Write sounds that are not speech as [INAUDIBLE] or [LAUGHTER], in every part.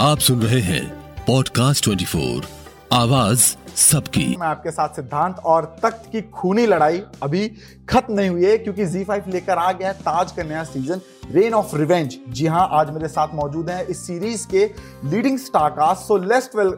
आप सुन रहे हैं पॉडकास्ट 24 आवाज़ सबकी। मैं आपके साथ सिद्धांत और तख्त की खूनी लड़ाई अभी खत्म नहीं हुई है, क्योंकि Z5 लेकर आ गया है ताज का नया सीज़न रेन ऑफ़ रिवेंज जी हाँ आज मेरे साथ मौजूद हैं इस सीरीज़ के leading star cast so let's well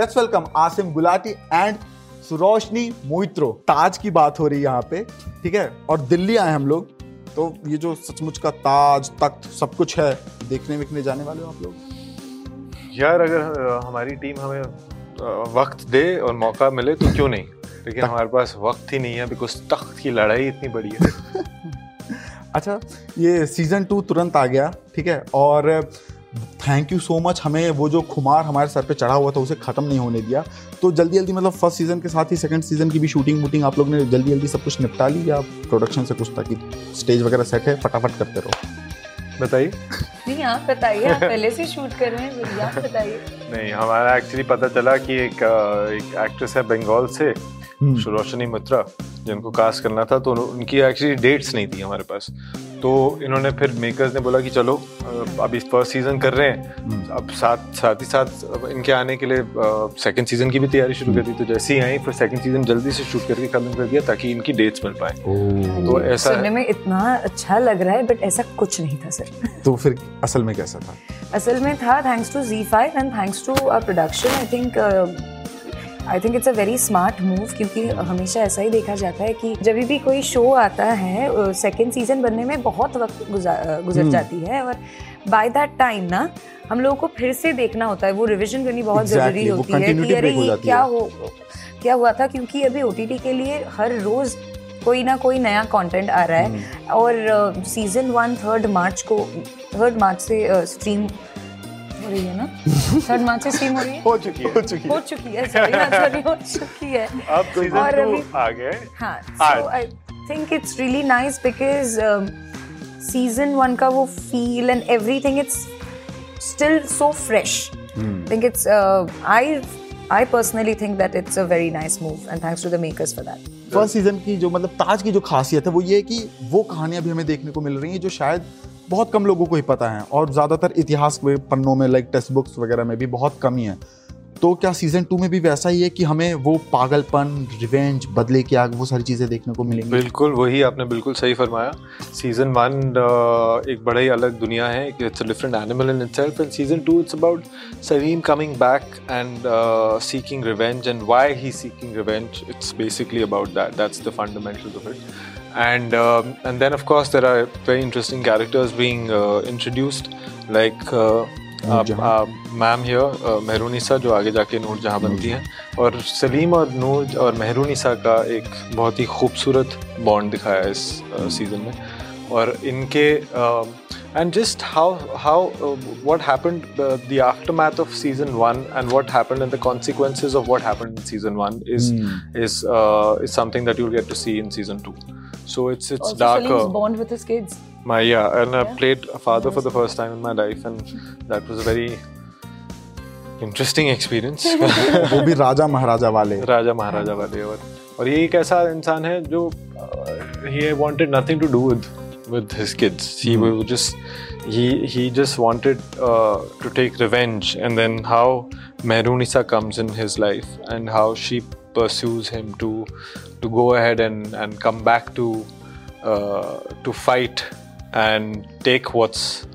let's welcome Aasim Gulati and Sauraseni Maitra Taj की बात हो रही है यहाँ पे, ठीक है? और दिल्ली आए हम लोग तो ये जो सचमुच का ताज, तख्त सब कुछ है देखने विकने जाने वाले हो आप लोग? यार अगर हमारी टीम हमें वक्त दे और मौका मिले तो क्यों नहीं? लेकिन हमारे पास वक्त ही नहीं है बिकॉज़ तख्त की लड़ाई इतनी बड़ी है। [LAUGHS] अच्छा ये सीज़न टू तुरंत आ गया ठीक है? और थैंक यू सो मच हमें वो जो खुमार हमारे सर पे चढ़ा हुआ था उसे खत्म नहीं होने दिया। तो जल्दी जल्दी मतलब फ़र्स्ट सीज़न के साथ ही सेकंड सीज़न की भी शूटिंग वूटिंग आप लोग ने जल्दी जल्दी सब कुछ निपटा ली या प्रोडक्शन से कुछ ताकि स्टेज वगैरह सेट है फटाफट करते रहो। बताइए। नहीं आप बताइए आप पहले से शूट कर रहे हैं भैया बताइए। नहीं हमारा एक्चुअली पता चला कि एक एक एक्ट्रेस है बंगाल से रोशनी सुरोशनी मित्रा। जिनको कास्ट करना था तो उनकी एक्चुअली डेट्स नहीं थी हमारे पास। तो इन्होंने फिर मेकर्स ने बोला कि चलो अभी फ़र्स्ट सीज़न कर रहे हैं। अब साथ साथ ही साथ इनके आने के लिए सेकंड सीज़न की भी तैयारी शुरू कर दी। तो जैसे ही आई फिर सेकंड सीज़न जल्दी से शूट करके खत्म कर दिया ताकि इनकी डेट्स मिल पाए। तो ऐसा सुनने में इतना अच्छा लग रहा है बट ऐसा कुछ नहीं था सर तो फिर असल में कैसा था? असल में था thanks to Z5 and thanks to production I think I think it's a very smart move क्योंकि हमेशा ऐसा ही देखा जाता है कि जब भी कोई शो आता है सेकेंड सीज़न बनने में बहुत वक्त गुजर हम्म। जाती है और बाय दैट टाइम ना हम लोगों को फिर से देखना होता है वो रिविजन करनी बहुत Exactly, ज़रूरी होती है कि अरे ये क्या हो क्या हुआ था क्योंकि अभी ओटीटी के लिए हर रोज कोई ना कोई नया कंटेंट आ रहा हम्म। है और सीज़न वन थर्ड मार्च को थर्ड मार्च से स्ट्रीम हो रही है ना? थर्ड मार्च से स्ट्रीम हो रही है? हो चुकी है। हो चुकी हो। चुकी है सॉरी सॉरी हो चुकी है। अब सीज़न टू आ गए हाँ। So I think it's really nice because season one का वो feel and everything it's still so fresh think it's I I personally think that it's a very nice move and thanks to the makers for that. First season की जो मतलब ताज की जो खासियत है वो ये है कि वो कहानियाँ भी हमें देखने को मिल रही हैं जो शायद बहुत कम लोगों को ही पता है और ज़्यादातर इतिहास के पन्नों में लाइक टेक्स्ट बुक्स वगैरह में भी बहुत कमी है तो क्या सीज़न टू में भी वैसा ही है कि हमें वो पागलपन रिवेंज बदले की आग, वो सारी चीज़ें देखने को मिलेंगी? बिल्कुल, वही आपने बिल्कुल सही फरमाया। सीज़न वन एक बड़ा ही अलग दुनिया है it's a different animal in itself and season two it's about Salim coming back and seeking revenge and why he seeking revenge it's basically about that that's the fundamental of it and um, and then of course there are very interesting characters being uh, introduced like uh, Noor uh, Jahan. uh, ma'am here Mehrunnisa जो आगे जाके नूर जहाँ बनती हैं और सलीम और नूर और मेहरूनिसा का एक बहुत ही खूबसूरत बॉन्ड दिखाया है इस सीज़न में और इनके and just how how what happened uh, the aftermath of season 1 and what happened and the consequences of what happened in season 1 is is uh, is something that you'll get to see in season 2 so it's it's Also, darker Salim's bond with his kids. my yeah and i Yeah. played a father for the first time in my life and that was a very interesting experience वो भी राजा महाराजा वाले राजा महाराजा वाले और और ये एक ऐसा इंसान है जो he wanted nothing to do with with his kids he Hmm. was just he he just wanted uh, to take revenge and then how Mehrunisa comes in his life and how she pursues him to to go ahead and and come back to uh, to fight and take what's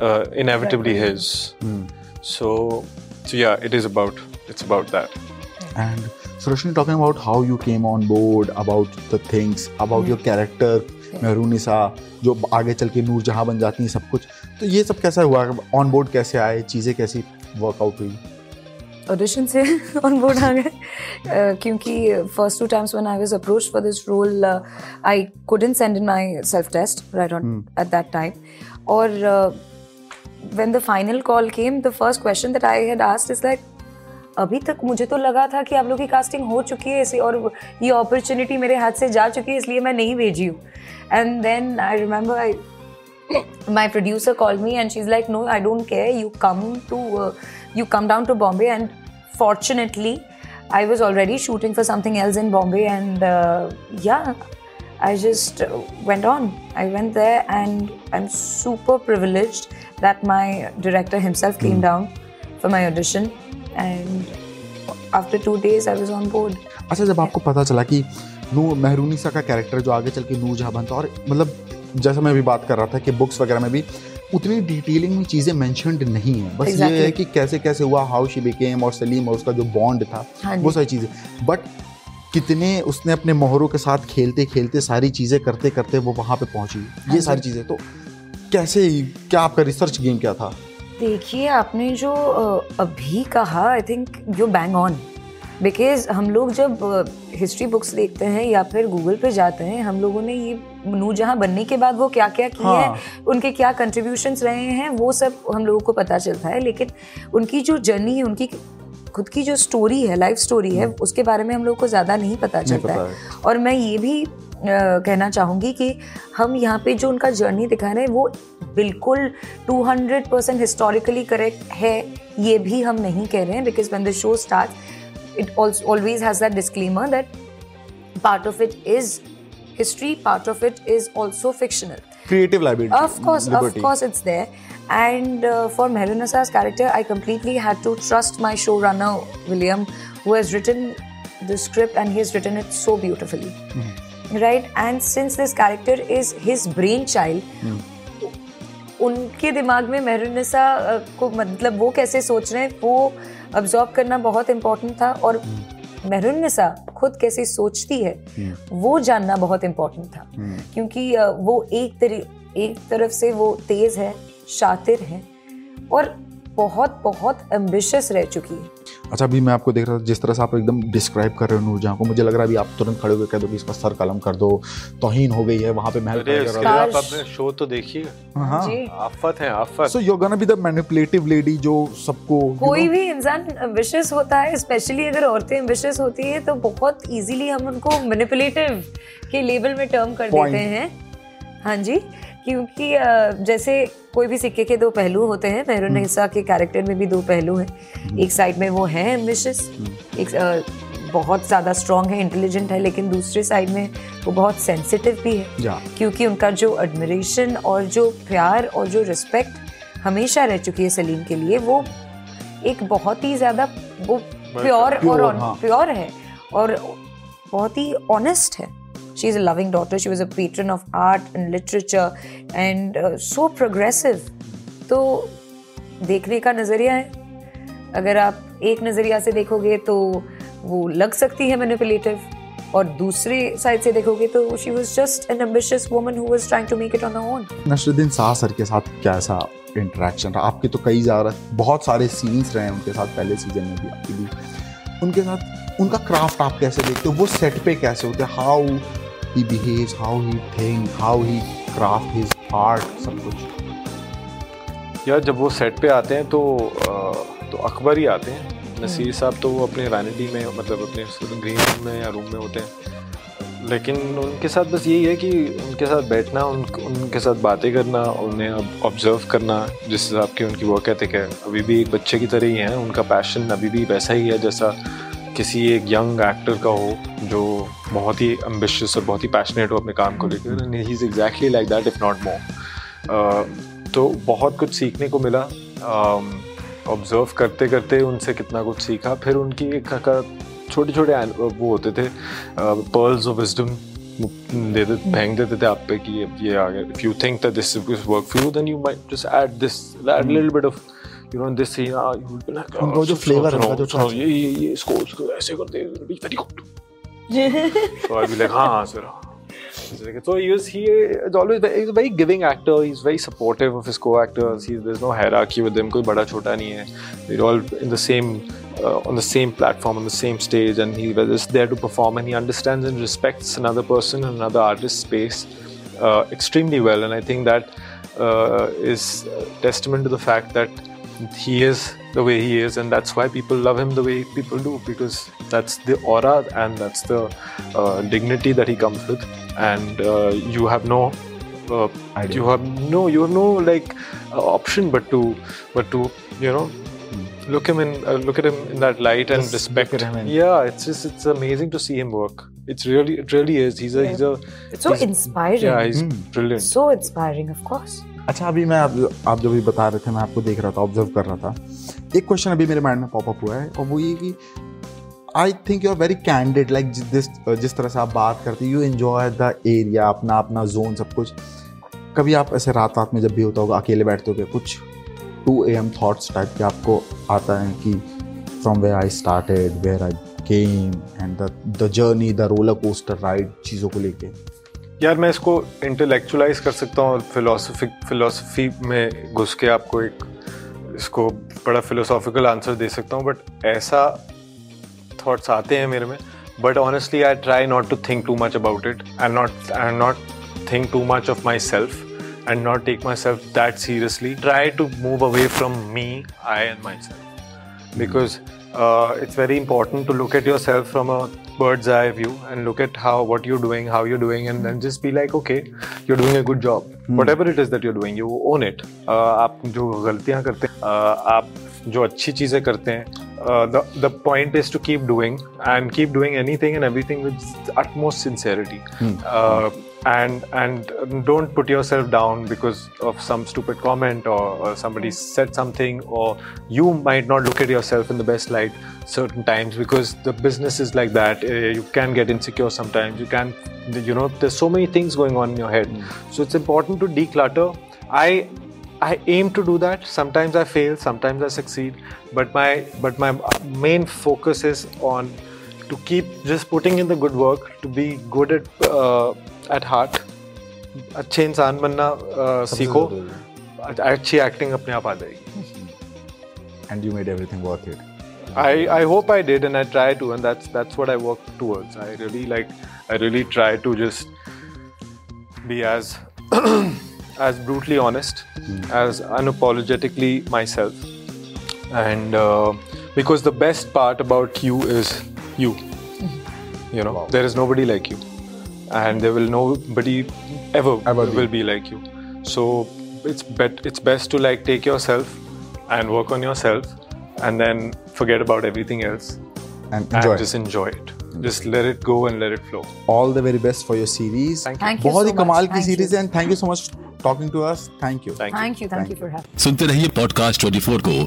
uh, inevitably his so so yeah it is about it's about that And Suroshni, talking about how you came on board, about the things, about your character, Mehrunisa जो आगे चल के नूर जहाँ बन जाती हैं सब कुछ तो ये सब कैसा हुआ ऑन बोर्ड कैसे आए चीज़ें कैसी वर्कआउट हुई ऑडिशन से [LAUGHS] ऑन बोर्ड आ गए। क्योंकि first two times when I was approach for this role I couldn't send in my self test right on at that time और when the final call came the first question that I had asked is like अभी तक मुझे तो लगा था कि आप लोग की कास्टिंग हो चुकी है इसे और ये अपॉर्चुनिटी मेरे हाथ से जा चुकी है इसलिए मैं नहीं भेजी हूँ. And then I remember I my producer called me and she's like no i don't care. You come to uh, you come down to bombay and fortunately i was already shooting for something else in bombay and uh, yeah i just uh, went on i went there and i'm super privileged that my director himself came mm. down for my audition, and after two days, I was on board. अच्छा जब आपको पता चला कि नूर मेहरूनिसा का character जो आगे चल के नूर जहाँ बनता और मतलब जैसा मैं अभी बात कर रहा था कि बुक्स वगैरह में भी उतनी डिटेलिंग में चीज़ें मैंशनड नहीं है। बस Exactly. ये है कि कैसे कैसे हुआ हाउ शी बिकेम और सलीम और उसका जो बॉन्ड था हाँ वो सारी चीज़ें। बट कितने उसने अपने मोहरों के साथ खेलते खेलते सारी चीज़ें करते करते वो वहाँ पे पहुँची। हाँ ये सारी चीज़ें। तो कैसे क्या आपका रिसर्च गेम क्या था? देखिए आपने जो अभी कहा I think you bang on because हम लोग जब हिस्ट्री बुक्स देखते हैं या फिर गूगल पे जाते हैं हम लोगों ने ये नूरजहां बनने के बाद वो क्या क्या किए हाँ। हैं। उनके क्या कंट्रीब्यूशंस रहे हैं वो सब हम लोगों को पता चलता है। लेकिन उनकी जो जर्नी है उनकी खुद की जो स्टोरी है लाइफ स्टोरी है उसके बारे में हम लोग को ज़्यादा नहीं पता नहीं चलता पता है। और मैं ये भी कहना चाहूँगी कि हम यहाँ पे जो उनका जर्नी दिखा रहे हैं वो बिल्कुल 200 परसेंट हिस्टोरिकली करेक्ट है ये भी हम नहीं कह रहे हैं because when the show starts it also always has that disclaimer that part of it is history part of it is also fictional creative liability of course of course it's there and uh, for Merunasa's character I completely had to trust my showrunner William who has written the script and he has written it so beautifully right and since this character is his brainchild उनके दिमाग में मेहरुनिसा को मतलब वो कैसे सोच रहे हैं वो अब्जॉर्ब करना बहुत इम्पोर्टेंट था और मेहरुन्निसा खुद कैसे सोचती है वो जानना बहुत इम्पोर्टेंट था। क्योंकि वो एक तरी एक तरफ़ से वो तेज है शातिर है और बहुत बहुत एम्बिशियस रह चुकी है। अच्छा अभी मैं आपको देख रहा था जिस तरह से आप एकदम डिस्क्राइब कर रहे हो नूरजहां को मुझे लग रहा है अभी आप तुरंत खड़े होकर कह दो कि इसका सर कलम कर दो तोहीन हो गई है वहाँ पे महल आप अपने शो तो देखिए। हाँ। आफत है आफत। So you gonna be the manipulative lady जो सबको कोई भी इंसान एम्बिशियस होता है स्पेशली अगर औरतें एम्बिशियस होती हैं तो बहुत इजीली हम उनको मैनिपुलेटिव के लेवल में टर्म कर देते हैं। हाँ जी। क्योंकि जैसे कोई भी सिक्के के दो पहलू होते हैं मेहरुनिसा के कैरेक्टर में भी दो पहलू हैं। एक साइड में वो है एम्बिशियस एक बहुत ज़्यादा स्ट्रांग है इंटेलिजेंट है लेकिन दूसरे साइड में वो बहुत सेंसिटिव भी है। क्योंकि उनका जो एडमिरेशन और जो प्यार और जो रिस्पेक्ट हमेशा रह चुकी है सलीम के लिए वो एक बहुत ही ज़्यादा वो प्योर और हाँ। प्योर है और बहुत ही ऑनेस्ट है। She is a loving daughter she was a patron of art and literature and so progressive तो देखने का नज़रिया है। अगर आप एक नज़रिया से देखोगे तो वो लग सकती है मैनिपुलेटिव और दूसरे साइड से देखोगे तो she was just an ambitious woman who was trying to make it on her own Naseeruddin Shah sir के साथ क्या ऐसा इंटरेक्शन रहा? आपके तो कई ज़्यादा, बहुत सारे सीन्स रहे हैं उनके साथ पहले सीज़न में भी, आपके भी। उनके साथ, उनका क्राफ्ट आप कैसे देखते हो? वो सेट पे कैसे होते how he behaves how he think how he craft his art सब कुछ। यार जब वो सेट पे आते हैं तो तो अकबर ही आते हैं। नसीर साहब तो वो अपने वैनिटी में मतलब अपने ग्रीन रूम में या रूम में होते हैं। लेकिन उनके साथ बस यही है कि उनके साथ बैठना उन, उनके साथ बातें करना उन्हें अब ऑब्ज़र्व करना जिस हिसाब की उनकी वर्क एथिक है। अभी भी एक बच्चे की तरह ही है उनका पैशन अभी भी वैसा ही है जैसा किसी एक यंग एक्टर का हो जो बहुत ही एम्बिशियस और बहुत ही पैशनेट हो अपने काम को लेकर he is exactly like that if not more तो बहुत कुछ सीखने को मिला। ऑब्ज़र्व uh, करते करते उनसे कितना कुछ सीखा। फिर उनकी एक छोटे छोटे वो होते थे पर्ल्स ऑफ़ विजडम दे दे फेंक देते थे आप पे कि ये ये आ गया। If you think that this work for you then you might just add this add little bit of You know this scene you will be like उनका जो flavor है, उनका जो touch ये ये ये इसको उसको ऐसे कर दे very good so I'd be like, हाँ sir. So he was he is always he's a very giving actor. He's very supportive of his co-actors. He's, there's no hierarchy with them. कोई बड़ा छोटा नहीं है. They're all in the same uh, on the same platform on the same stage, and he was just there to perform. And he understands and respects another person and another artist's space uh, extremely well. And I think that uh, is a testament to the fact that he is the way he is, and that's why people love him the way people do because that's the aura and that's the uh, dignity that he comes with, and uh, you have no. Uh, you have no, you have no like uh, option but to, but to you know, look him in, uh, look at him in that light and Just look respect. at him and- Yeah, it's just it's amazing to see him work. It's really, it really is. He's a, he's a. It's so he's- inspiring. Yeah, he's Hmm. brilliant. so inspiring of course अच्छा अभी मैं आप, आप जो भी बता रहे थे मैं आपको देख रहा था ऑब्ज़र्व कर रहा था। एक क्वेश्चन अभी मेरे माइंड में पॉपअप हुआ है और वो ये कि I think you are very candid like जिस जिस तरह से आप बात करते यू एंजॉय द एरिया अपना अपना जोन सब कुछ। कभी आप ऐसे रात रात में जब भी होता होगा अकेले बैठते हो कुछ two A M thoughts type के आपको आता है कि from where I started where I came and the the journey the roller coaster ride चीज़ों को लेके। यार मैं इसको इंटेलेक्चुअलाइज कर सकता हूँ और फिलोसफिक फिलोसफी में घुस के आपको एक इसको बड़ा फिलोसॉफिकल आंसर दे सकता हूँ बट ऐसा थॉट्स आते हैं मेरे में but honestly I try not to think too much about it and not and not think too much of my self and and not take myself that seriously. Try to move away from me, I, and myself. Because uh, it's very important to look at yourself from a bird's eye view and look at how what you're doing, how you're doing, and then just be like, okay, you're doing a good job. Whatever it is that you're doing, you own it. Uh, आप जो गलतियाँ करते हैं, uh, आप जो अच्छी चीज़ें करते हैं, uh, the the point is to keep doing and keep doing anything and everything with utmost sincerity. Uh, and and don't put yourself down because of some stupid comment or, or somebody said something or you might not look at yourself in the best light certain times because the business is like that. Uh, you can get insecure sometimes. You can you know there's so many things going on in your head. So it's important to declutter. I I aim to do that. Sometimes I fail, sometimes I succeed. But my but my main focus is on to keep just putting in the good work, to be good at uh, at heart. अच्छे इंसान बनना uh, सीखो अच्छी acting अपने आप आ जाएगी and you made everything worth it I, I hope I did and I try to and that's that's what I work towards. I really like I really try to just be as [CLEARS THROAT] as brutally honest, as unapologetically myself. And uh, because the best part about you is you. You know, there is nobody like you. And there will nobody ever, Ever be. will be like you. So it's bet it's best to like take yourself and work on yourself and then forget about everything else and enjoy and just enjoy it. Just let it go and let it flow. All the very best for your series Thank you. Thank you बहुत so ही कमाल much. की Thank series you. है and thank you so much talking to us thank you Thank you. Thank you, thank you for having. सुनते रहिए podcast 24 को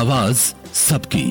आवाज सबकी